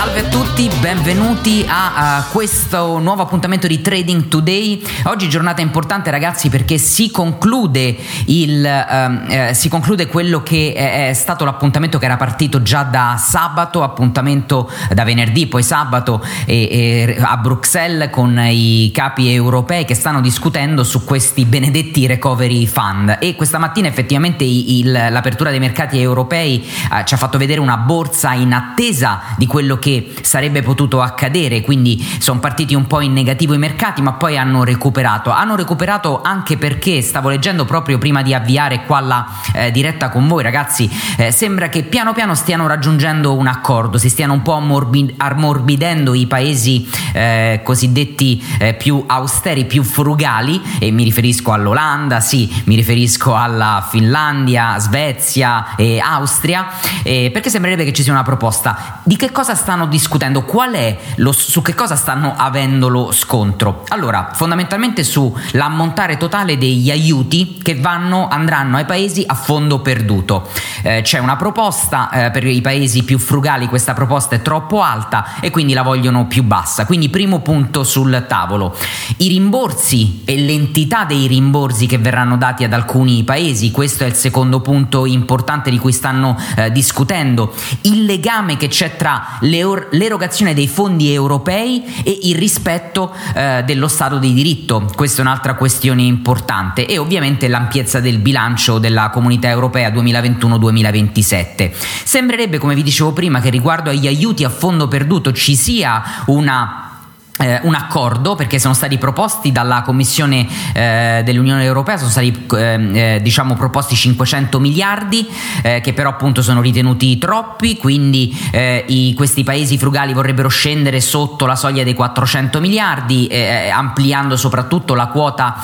Salve a tutti, benvenuti a, a, questo nuovo appuntamento di Trading Today. Oggi giornata importante ragazzi perché si conclude, il, ehm, eh, si conclude quello che è, stato l'appuntamento che era partito già da sabato, appuntamento da venerdì, poi sabato e, e a Bruxelles con i capi europei che stanno discutendo su questi benedetti recovery fund e questa mattina effettivamente il, l'apertura dei mercati europei eh, ci ha fatto vedere una borsa in attesa di quello che che sarebbe potuto accadere, quindi sono partiti un po' in negativo i mercati, ma poi hanno recuperato. Hanno recuperato anche perché stavo leggendo proprio prima di avviare qua la eh, diretta con voi, ragazzi, eh, sembra che piano piano stiano raggiungendo un accordo, si stiano un po' ammorbi- ammorbidendo i paesi eh, cosiddetti eh, più austeri, più frugali e mi riferisco all'Olanda, sì, mi riferisco alla Finlandia, Svezia e Austria, eh, perché sembrerebbe che ci sia una proposta. Di che cosa stanno stanno discutendo, qual è lo, su che cosa stanno avendo lo scontro? Allora, fondamentalmente sull'ammontare totale degli aiuti che vanno, andranno ai paesi a fondo perduto. Eh, c'è una proposta eh, per i paesi più frugali, questa proposta è troppo alta e quindi la vogliono più bassa. Quindi primo punto sul tavolo. I rimborsi e l'entità dei rimborsi che verranno dati ad alcuni paesi, questo è il secondo punto importante di cui stanno eh, discutendo. Il legame che c'è tra le l'erogazione dei fondi europei e il rispetto eh, dello Stato di diritto. Questa è un'altra questione importante e ovviamente l'ampiezza del bilancio della comunità europea 2021-2027. Sembrerebbe, come vi dicevo prima, che riguardo agli aiuti a fondo perduto ci sia una un accordo perché sono stati proposti dalla Commissione eh, dell'Unione Europea, sono stati ehm, eh, diciamo proposti 500 miliardi eh, che però appunto sono ritenuti troppi, quindi eh, i, questi paesi frugali vorrebbero scendere sotto la soglia dei 400 miliardi, eh, ampliando soprattutto la quota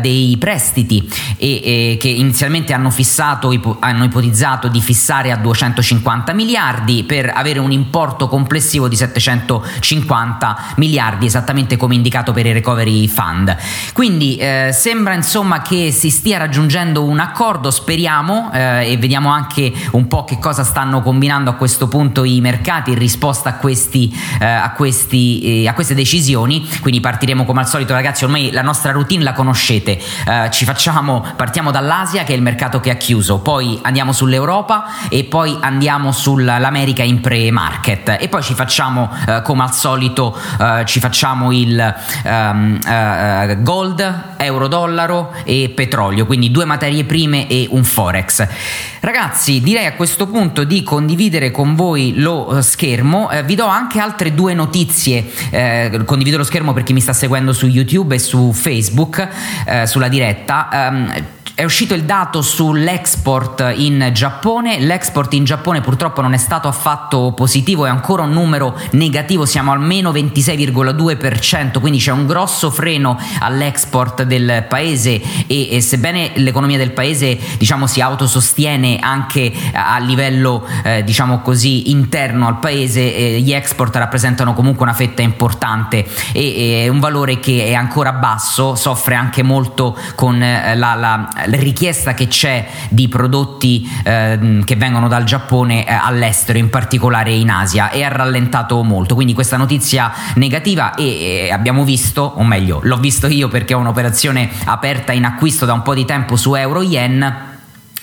dei prestiti e, e che inizialmente hanno fissato, ipo, hanno ipotizzato di fissare a 250 miliardi per avere un importo complessivo di 750 miliardi miliardi, esattamente come indicato per i recovery fund. Quindi eh, sembra insomma che si stia raggiungendo un accordo, speriamo, eh, e vediamo anche un po' che cosa stanno combinando a questo punto i mercati in risposta a, questi, eh, a, questi, eh, a queste decisioni. Quindi partiremo come al solito, ragazzi. Ormai la nostra routine la conoscete. Eh, ci facciamo, partiamo dall'Asia, che è il mercato che ha chiuso, poi andiamo sull'Europa e poi andiamo sull'America in pre-market. E poi ci facciamo, eh, come al solito, ci facciamo il um, uh, gold, euro-dollaro e petrolio, quindi due materie prime e un forex. Ragazzi, direi a questo punto di condividere con voi lo schermo, eh, vi do anche altre due notizie, eh, condivido lo schermo per chi mi sta seguendo su YouTube e su Facebook, eh, sulla diretta. Um, è uscito il dato sull'export in Giappone, l'export in Giappone purtroppo non è stato affatto positivo, è ancora un numero negativo, siamo almeno 26,2%, quindi c'è un grosso freno all'export del paese e, e sebbene l'economia del paese diciamo, si autosostiene anche a livello eh, diciamo così interno al paese, eh, gli export rappresentano comunque una fetta importante e, e un valore che è ancora basso, soffre anche molto con eh, la, la richiesta che c'è di prodotti eh, che vengono dal Giappone eh, all'estero, in particolare in Asia, e ha rallentato molto. Quindi questa notizia negativa e, e abbiamo visto, o meglio, l'ho visto io perché ho un'operazione aperta in acquisto da un po' di tempo su euro-yen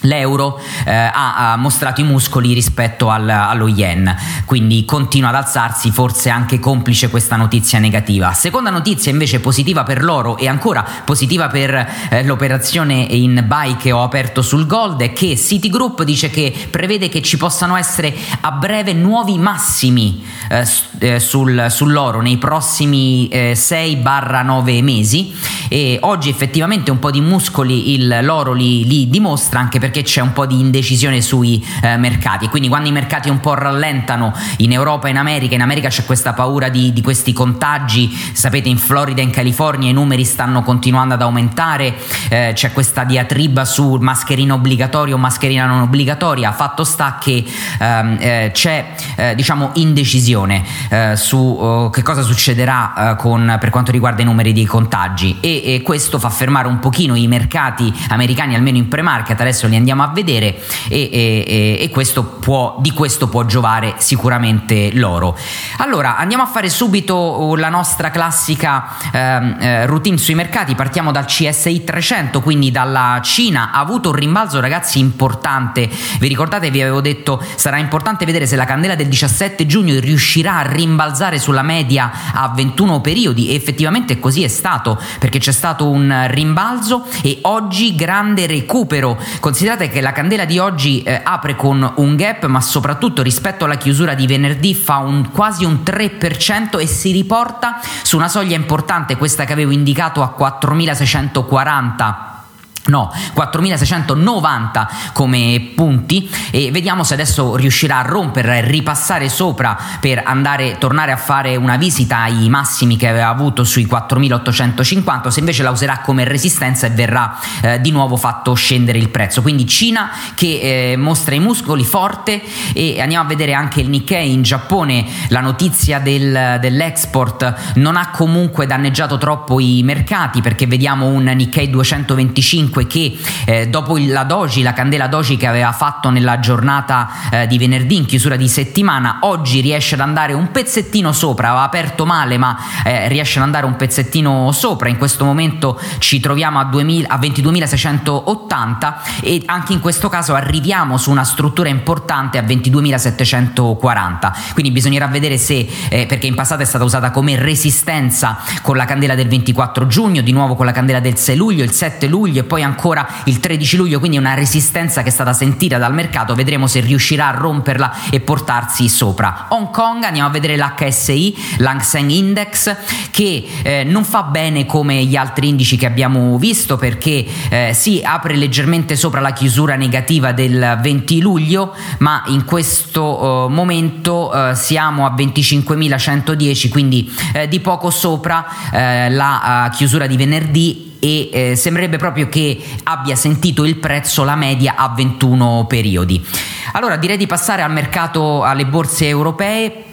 l'euro eh, ha, ha, mostrato i muscoli rispetto al, allo yen, quindi continua ad alzarsi, forse anche complice questa notizia negativa. Seconda notizia invece positiva per l'oro e ancora positiva per eh, l'operazione in buy che ho aperto sul gold è che Citigroup dice che prevede che ci possano essere a breve nuovi massimi eh, eh sul, sull'oro nei prossimi 6-9 eh, mesi e oggi effettivamente un po' di muscoli il, l'oro li, li dimostra anche perché c'è un po' di indecisione sui eh, mercati. E quindi quando i mercati un po' rallentano in Europa e in America, in America c'è questa paura di, di questi contagi, sapete in Florida e in California i numeri stanno continuando ad aumentare, eh, c'è questa diatriba su mascherina obbligatoria o mascherina non obbligatoria, fatto sta che ehm, eh, c'è eh, diciamo indecisione eh, su oh, che cosa succederà eh, con, per quanto riguarda i numeri dei contagi. E, e questo fa fermare un pochino i mercati americani almeno in pre-market, adesso li andiamo a vedere e, e, e questo può, di questo può giovare sicuramente l'oro. Allora andiamo a fare subito la nostra classica ehm, eh, routine sui mercati, partiamo dal CSI 300, quindi dalla Cina, ha avuto un rimbalzo ragazzi importante, vi ricordate vi avevo detto sarà importante vedere se la candela del 17 giugno riuscirà a rimbalzare sulla media a 21 periodi. E effettivamente così è stato perché c'è stato un rimbalzo e oggi grande recupero, considerate che la candela di oggi eh, apre con un gap ma soprattutto rispetto alla chiusura di venerdì fa un, quasi un 3% e si riporta su una soglia importante, questa che avevo indicato a 4640 No, 4690 come punti e vediamo se adesso riuscirà a rompere e ripassare sopra per andare tornare a fare una visita ai massimi che aveva avuto sui 4850 se invece la userà come resistenza e verrà eh, di nuovo fatto scendere il prezzo. Quindi Cina che eh, mostra i muscoli forte e andiamo a vedere anche il Nikkei in Giappone, la notizia del, dell'export non ha comunque danneggiato troppo i mercati perché vediamo un Nikkei 225 comunque che eh, dopo la doji, la candela doji che aveva fatto nella giornata eh, di venerdì in chiusura di settimana, oggi riesce ad andare un pezzettino sopra, aveva aperto male ma eh, riesce ad andare un pezzettino sopra, in questo momento ci troviamo a, 2000, a 22.680 e anche in questo caso arriviamo su una struttura importante a 22.740, quindi bisognerà vedere se, eh, perché in passato è stata usata come resistenza con la candela del 24 giugno, di nuovo con la candela del 6 luglio, il 7 luglio e poi poi ancora il 13 luglio, quindi una resistenza che è stata sentita dal mercato, vedremo se riuscirà a romperla e portarsi sopra. Hong Kong, andiamo a vedere l'HSI, l'Hang Seng Index, che eh, non fa bene come gli altri indici che abbiamo visto perché eh, si apre leggermente sopra la chiusura negativa del 20 luglio, ma in questo eh, momento eh, siamo a 25.110, quindi eh, di poco sopra eh, la chiusura di venerdì e eh, sembrerebbe proprio che abbia sentito il prezzo la media a 21 periodi. Allora direi di passare al mercato alle borse europee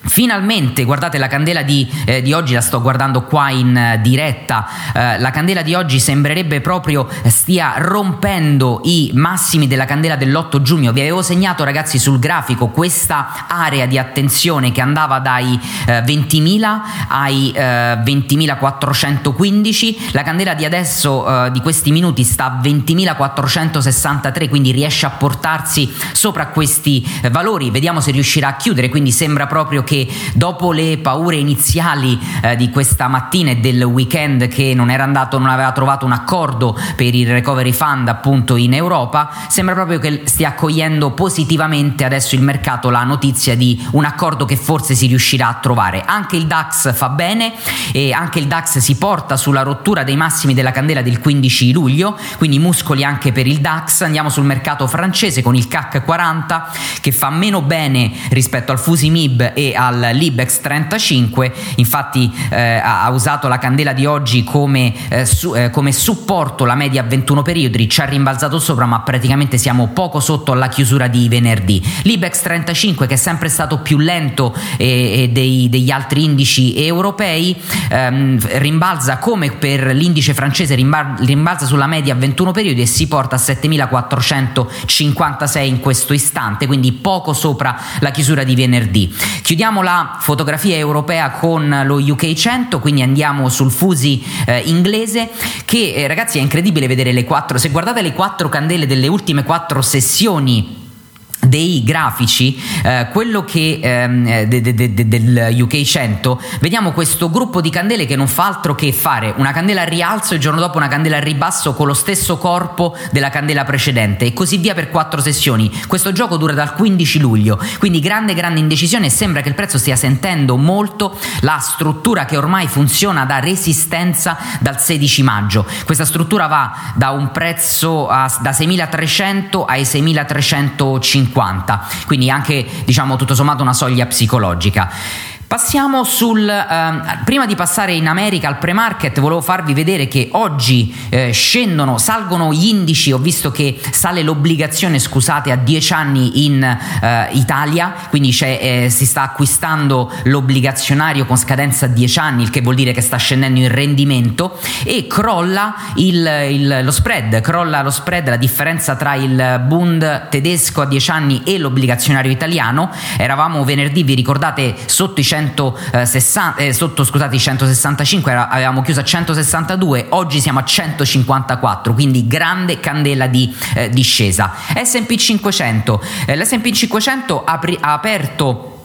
Finalmente, guardate la candela di, eh, di, oggi, la sto guardando qua in eh, diretta, eh, la candela di oggi sembrerebbe proprio stia rompendo i massimi della candela dell'8 giugno. Vi avevo segnato ragazzi sul grafico questa area di attenzione che andava dai 20.000 eh, ai 20.415, eh, la candela di adesso, eh, di questi minuti, sta a 20.463, quindi riesce a portarsi sopra questi valori. Vediamo se riuscirà a chiudere, quindi sembra proprio che dopo le paure iniziali eh, di questa mattina e del weekend che non era andato, non aveva trovato un accordo per il recovery fund appunto in Europa, sembra proprio che stia accogliendo positivamente adesso il mercato la notizia di un accordo che forse si riuscirà a trovare. Anche il DAX fa bene e anche il DAX si porta sulla rottura dei massimi della candela del 15 luglio, quindi muscoli anche per il DAX. Andiamo sul mercato francese con il CAC 40 che fa meno bene rispetto al Fusimib e al Libex 35, infatti eh, ha usato la candela di oggi come, eh, su, eh, come, supporto la media a 21 periodi, ci ha rimbalzato sopra ma praticamente siamo poco sotto alla chiusura di venerdì. L'Ibex 35 che è sempre stato più lento eh, dei, degli altri indici europei ehm, rimbalza come per l'indice francese rimbalza sulla media a 21 periodi e si porta a 7456 in questo istante, quindi poco sopra la chiusura di venerdì. Chiudiamo Chiudiamo la fotografia europea con lo UK 100, quindi andiamo sul Fusi eh, inglese che eh, ragazzi è incredibile vedere le quattro, se guardate le quattro candele delle ultime quattro sessioni dei grafici, eh, quello che ehm, de, de, de, del UK 100, vediamo questo gruppo di candele che non fa altro che fare una candela a rialzo e il giorno dopo una candela a ribasso con lo stesso corpo della candela precedente e così via per quattro sessioni. Questo gioco dura dal 15 luglio, quindi grande grande indecisione e sembra che il prezzo stia sentendo molto la struttura che ormai funziona da resistenza dal 16 maggio. Questa struttura va da un prezzo a, da 6.300 ai 6.350 50, quindi anche diciamo tutto sommato una soglia psicologica. Passiamo sul... Eh, prima di passare in America al pre-market volevo farvi vedere che oggi eh, scendono, salgono gli indici, ho visto che sale l'obbligazione, scusate, a 10 anni in eh, Italia, quindi eh, si sta acquistando l'obbligazionario con scadenza a 10 anni, il che vuol dire che sta scendendo il rendimento. E crolla il, il, lo spread, crolla lo spread, la differenza tra il Bund tedesco a 10 anni e l'obbligazionario italiano. Eravamo venerdì, vi ricordate, sotto i 160, eh, sotto scusate i 165, avevamo chiuso a 162, oggi siamo a 154, quindi grande candela di eh, discesa. SP 500, eh, l'SP 500 apri, ha aperto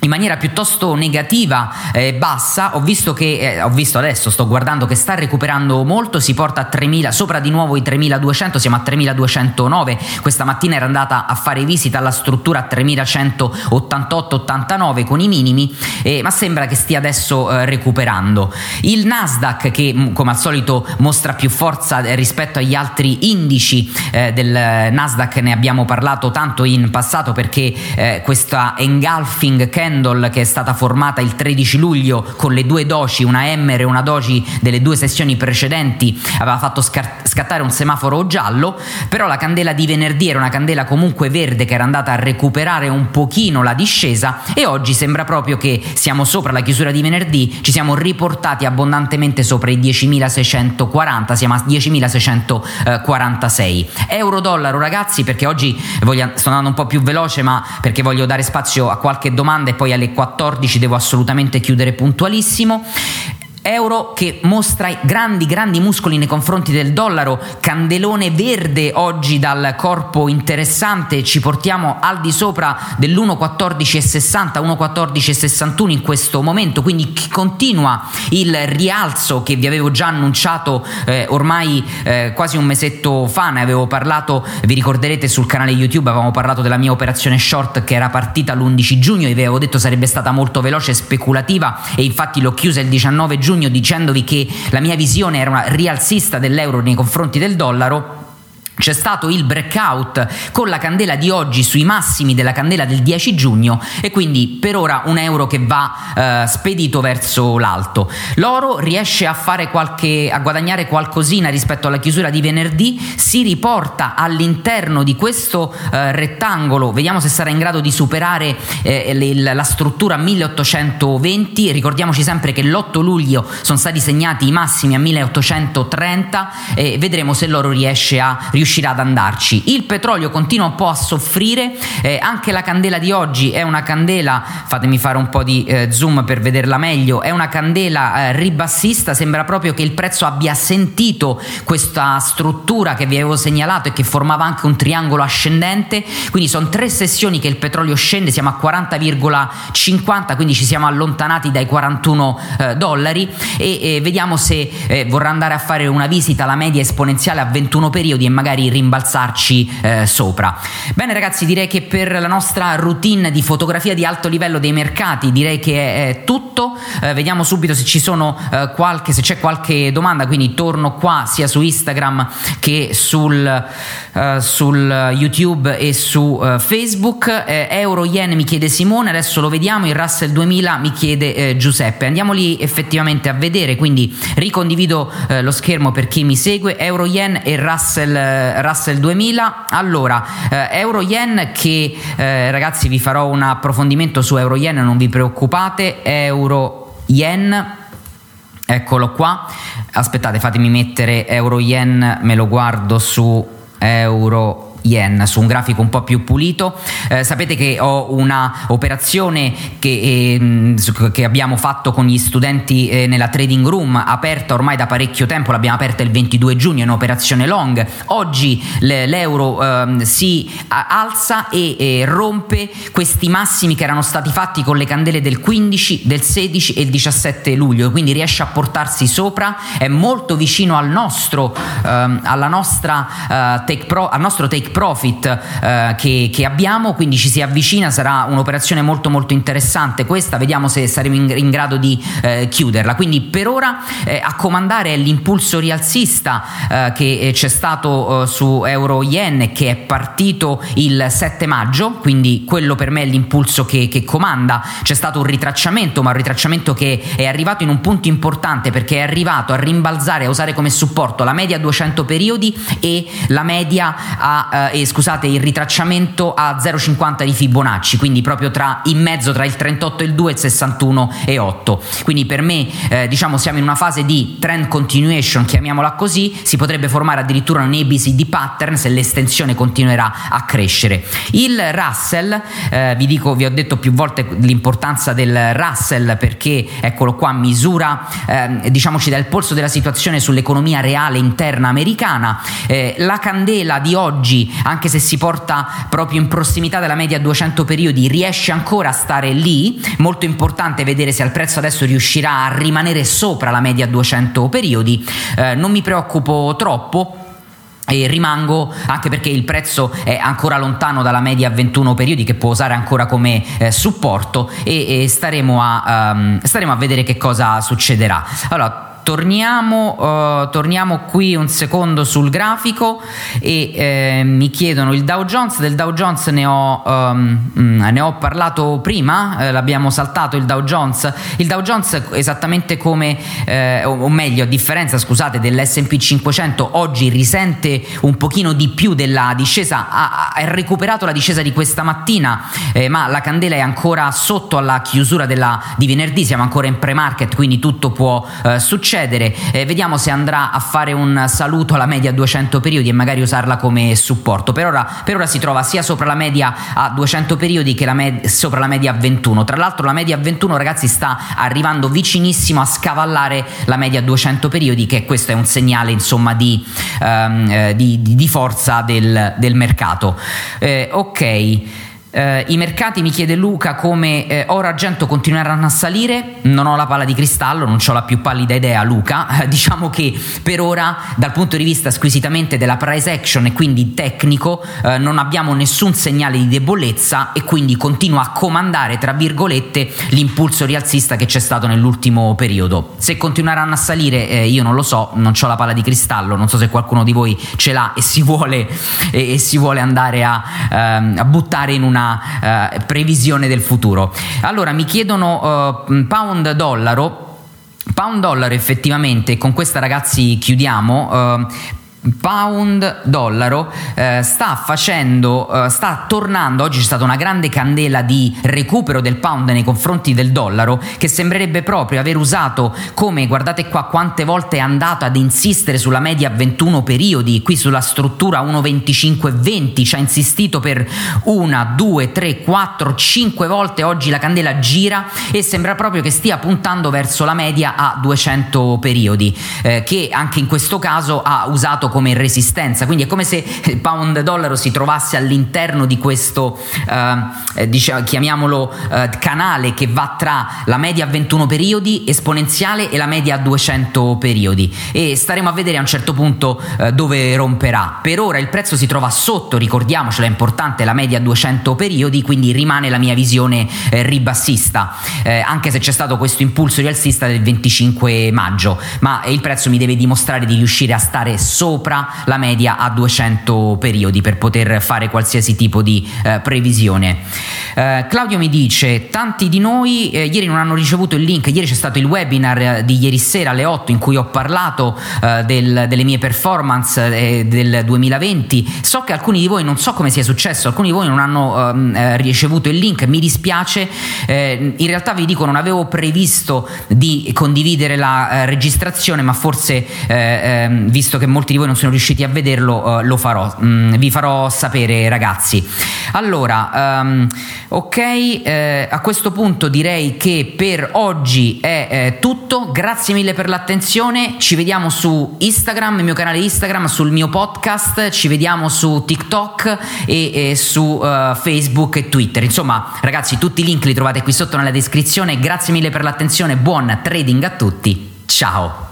in maniera piuttosto negativa eh, bassa. Ho visto che eh, ho visto adesso sto guardando che sta recuperando molto si porta a 3000 sopra di nuovo i 3200 siamo a 3209 questa mattina era andata a fare visita alla struttura a 3188 89 con i minimi eh, ma sembra che stia adesso eh, recuperando. Il Nasdaq che mm, come al solito mostra più forza eh, rispetto agli altri indici eh, del Nasdaq ne abbiamo parlato tanto in passato perché questa engulfing candle candle che è stata formata il 13 luglio con le due doci, una Emmer e una doci delle due sessioni precedenti, aveva fatto scattare un semaforo giallo, però la candela di venerdì era una candela comunque verde che era andata a recuperare un pochino la discesa e oggi sembra proprio che siamo sopra la chiusura di venerdì, ci siamo riportati abbondantemente sopra i 10.640, siamo a 10.646. Euro dollaro ragazzi perché oggi voglio, sto andando un po' più veloce ma perché voglio dare spazio a qualche domanda e poi alle 14 devo assolutamente chiudere puntualissimo euro che mostra grandi grandi muscoli nei confronti del dollaro, candelone verde oggi dal corpo interessante, ci portiamo al di sopra dell'1,1460, 1,1461 in questo momento, quindi continua il rialzo che vi avevo già annunciato eh, ormai eh, quasi un mesetto fa, ne avevo parlato, vi ricorderete sul canale YouTube, avevamo parlato della mia operazione short che era partita l'11 giugno e vi avevo detto sarebbe stata molto veloce e speculativa e infatti l'ho chiusa il 19 giugno giugno dicendovi che la mia visione era una rialzista dell'euro nei confronti del dollaro c'è stato il breakout con la candela di oggi sui massimi della candela del 10 giugno e quindi per ora un euro che va eh, spedito verso l'alto. L'oro riesce a, qualche, a guadagnare qualcosina rispetto alla chiusura di venerdì, si riporta all'interno di questo eh, rettangolo, vediamo se sarà in grado di superare eh, le, la struttura 1820, ricordiamoci sempre che l'8 luglio sono stati segnati i massimi a 1830 e vedremo se l'oro riesce a riuscire riuscirà ad andarci. Il petrolio continua un po' a soffrire, eh, anche la candela di oggi è una candela, fatemi fare un po' di eh, zoom per vederla meglio, è una candela eh, ribassista, sembra proprio che il prezzo abbia sentito questa struttura che vi avevo segnalato e che formava anche un triangolo ascendente, quindi sono tre sessioni che il petrolio scende, siamo a 40,50, quindi ci siamo allontanati dai 41 eh, dollari e vediamo se eh, vorrà andare a fare una visita alla media esponenziale a 21 periodi e magari magari rimbalzarci eh, sopra. Bene ragazzi, direi che per la nostra routine di fotografia di alto livello dei mercati direi che è, tutto. Eh, vediamo subito se ci sono eh, qualche se c'è qualche domanda, quindi torno qua sia su Instagram che sul, eh, sul YouTube e su eh, Facebook. Eh, Euro yen mi chiede Simone, adesso lo vediamo, il Russell 2000 mi chiede Giuseppe. Andiamo lì effettivamente a vedere, quindi ricondivido lo schermo per chi mi segue. Euro yen e Russell Russell 2000. Allora, eh, Euro Yen che eh, ragazzi vi farò un approfondimento su Euro Yen, non vi preoccupate. Euro Yen Eccolo qua. Aspettate, fatemi mettere Euro Yen, me lo guardo su Euro yen su un grafico un po' più pulito. Eh, sapete che ho una operazione che, eh, che, abbiamo fatto con gli studenti eh, nella trading room, aperta ormai da parecchio tempo, l'abbiamo aperta il 22 giugno, è un'operazione long. Oggi l'euro ehm, si alza e rompe questi massimi che erano stati fatti con le candele del 15, del 16 e il 17 luglio, quindi riesce a portarsi sopra, è molto vicino al nostro, ehm, alla nostra, uh, take pro, al nostro take take profit eh, che, che, abbiamo, quindi ci si avvicina, sarà un'operazione molto molto interessante questa, vediamo se saremo in, in grado di eh, chiuderla. Quindi per ora eh, a comandare è l'impulso rialzista eh, che c'è stato su euro yen che è partito il 7 maggio, quindi quello per me è l'impulso che, che comanda. C'è stato un ritracciamento, ma un ritracciamento che è arrivato in un punto importante perché è arrivato a rimbalzare, a usare come supporto la media 200 periodi e la media a, eh, scusate, il ritracciamento a 0,50 di Fibonacci, quindi proprio tra, in mezzo tra il 38 e il 2 e il 61 e 8. Quindi per me, eh, diciamo, siamo in una fase di trend continuation, chiamiamola così, si potrebbe formare addirittura un ABCD pattern se l'estensione continuerà a crescere. Il Russell, eh, vi dico, vi ho detto più volte l'importanza del Russell perché eccolo qua misura, eh, diciamoci, dal polso della situazione sull'economia reale interna americana. Eh, la candela di oggi, anche se si porta proprio in prossimità della media 200 periodi, riesce ancora a stare lì. Molto importante vedere se al prezzo adesso riuscirà a rimanere sopra la media 200 periodi. Eh, non mi preoccupo troppo e rimango anche perché il prezzo è ancora lontano dalla media 21 periodi che può usare ancora come eh, supporto e, e staremo, a, um, staremo a vedere che cosa succederà. Allora, Torniamo, uh, torniamo, qui un secondo sul grafico e eh, mi chiedono il Dow Jones, del Dow Jones ne ho, um, ne ho parlato prima, eh, l'abbiamo saltato il Dow Jones, il Dow Jones esattamente come, eh, o meglio a differenza scusate dell'S&P 500 oggi risente un pochino di più della discesa, ha, ha recuperato la discesa di questa mattina eh, ma la candela è ancora sotto alla chiusura della, di venerdì, siamo ancora in pre-market quindi tutto può eh, succedere succedere. Eh, vediamo se andrà a fare un saluto alla media 200 periodi e magari usarla come supporto. Per ora, per ora si trova sia sopra la media a 200 periodi che la med- sopra la media a 21. Tra l'altro la media a 21 ragazzi sta arrivando vicinissimo a scavallare la media a 200 periodi che questo è un segnale insomma di, um, di, di forza del, del mercato. Eh, ok. Eh, I mercati, mi chiede Luca, come eh, oro argento continueranno a salire? Non ho la palla di cristallo, non ho la più pallida idea, Luca. Eh, diciamo che per ora, dal punto di vista squisitamente della price action e quindi tecnico, eh, non abbiamo nessun segnale di debolezza e quindi continua a comandare, tra virgolette, l'impulso rialzista che c'è stato nell'ultimo periodo. Se continueranno a salire, eh, io non lo so, non ho la palla di cristallo, non so se qualcuno di voi ce l'ha e si vuole, e, e si vuole andare a, ehm, a buttare in una una uh, previsione del futuro. Allora mi chiedono uh, pound dollaro. Pound dollaro effettivamente, con questa ragazzi chiudiamo, uh, pound dollaro eh, sta facendo eh, sta tornando oggi c'è stata una grande candela di recupero del pound nei confronti del dollaro che sembrerebbe proprio aver usato come guardate qua quante volte è andato ad insistere sulla media 21 periodi qui sulla struttura 1,25,20 ci ha insistito per una, due, tre, quattro, cinque volte oggi la candela gira e sembra proprio che stia puntando verso la media a 200 periodi eh, che anche in questo caso ha usato come resistenza, quindi è come se il pound dollaro si trovasse all'interno di questo, eh, diciamo, chiamiamolo eh, canale che va tra la media a 21 periodi esponenziale e la media a 200 periodi. E staremo a vedere a un certo punto eh, dove romperà. Per ora il prezzo si trova sotto, ricordiamocelo, è importante la media a 200 periodi, quindi rimane la mia visione eh, ribassista, eh, anche se c'è stato questo impulso rialzista del 25 maggio, ma il prezzo mi deve dimostrare di riuscire a stare sopra sopra la media a 200 periodi per poter fare qualsiasi tipo di eh, previsione. Eh, Claudio mi dice: Tanti di noi eh, ieri non hanno ricevuto il link. Ieri c'è stato il webinar eh, di ieri sera alle 8 in cui ho parlato eh, del, delle mie performance eh, del 2020. So che alcuni di voi, non so come sia successo, alcuni di voi non hanno ehm, ricevuto il link. Mi dispiace. in realtà vi dico, non avevo previsto di condividere la registrazione, ma forse ehm, visto che molti di voi non sono riusciti a vederlo, uh, lo farò, mm, vi farò sapere ragazzi. Allora, um, ok, eh, a questo punto direi che per oggi è eh, tutto, grazie mille per l'attenzione, ci vediamo su Instagram, il mio canale Instagram, sul mio podcast, ci vediamo su TikTok e, e su uh, Facebook e Twitter. Insomma, ragazzi, tutti i link li trovate qui sotto nella descrizione. Grazie mille per l'attenzione, buon trading a tutti. Ciao!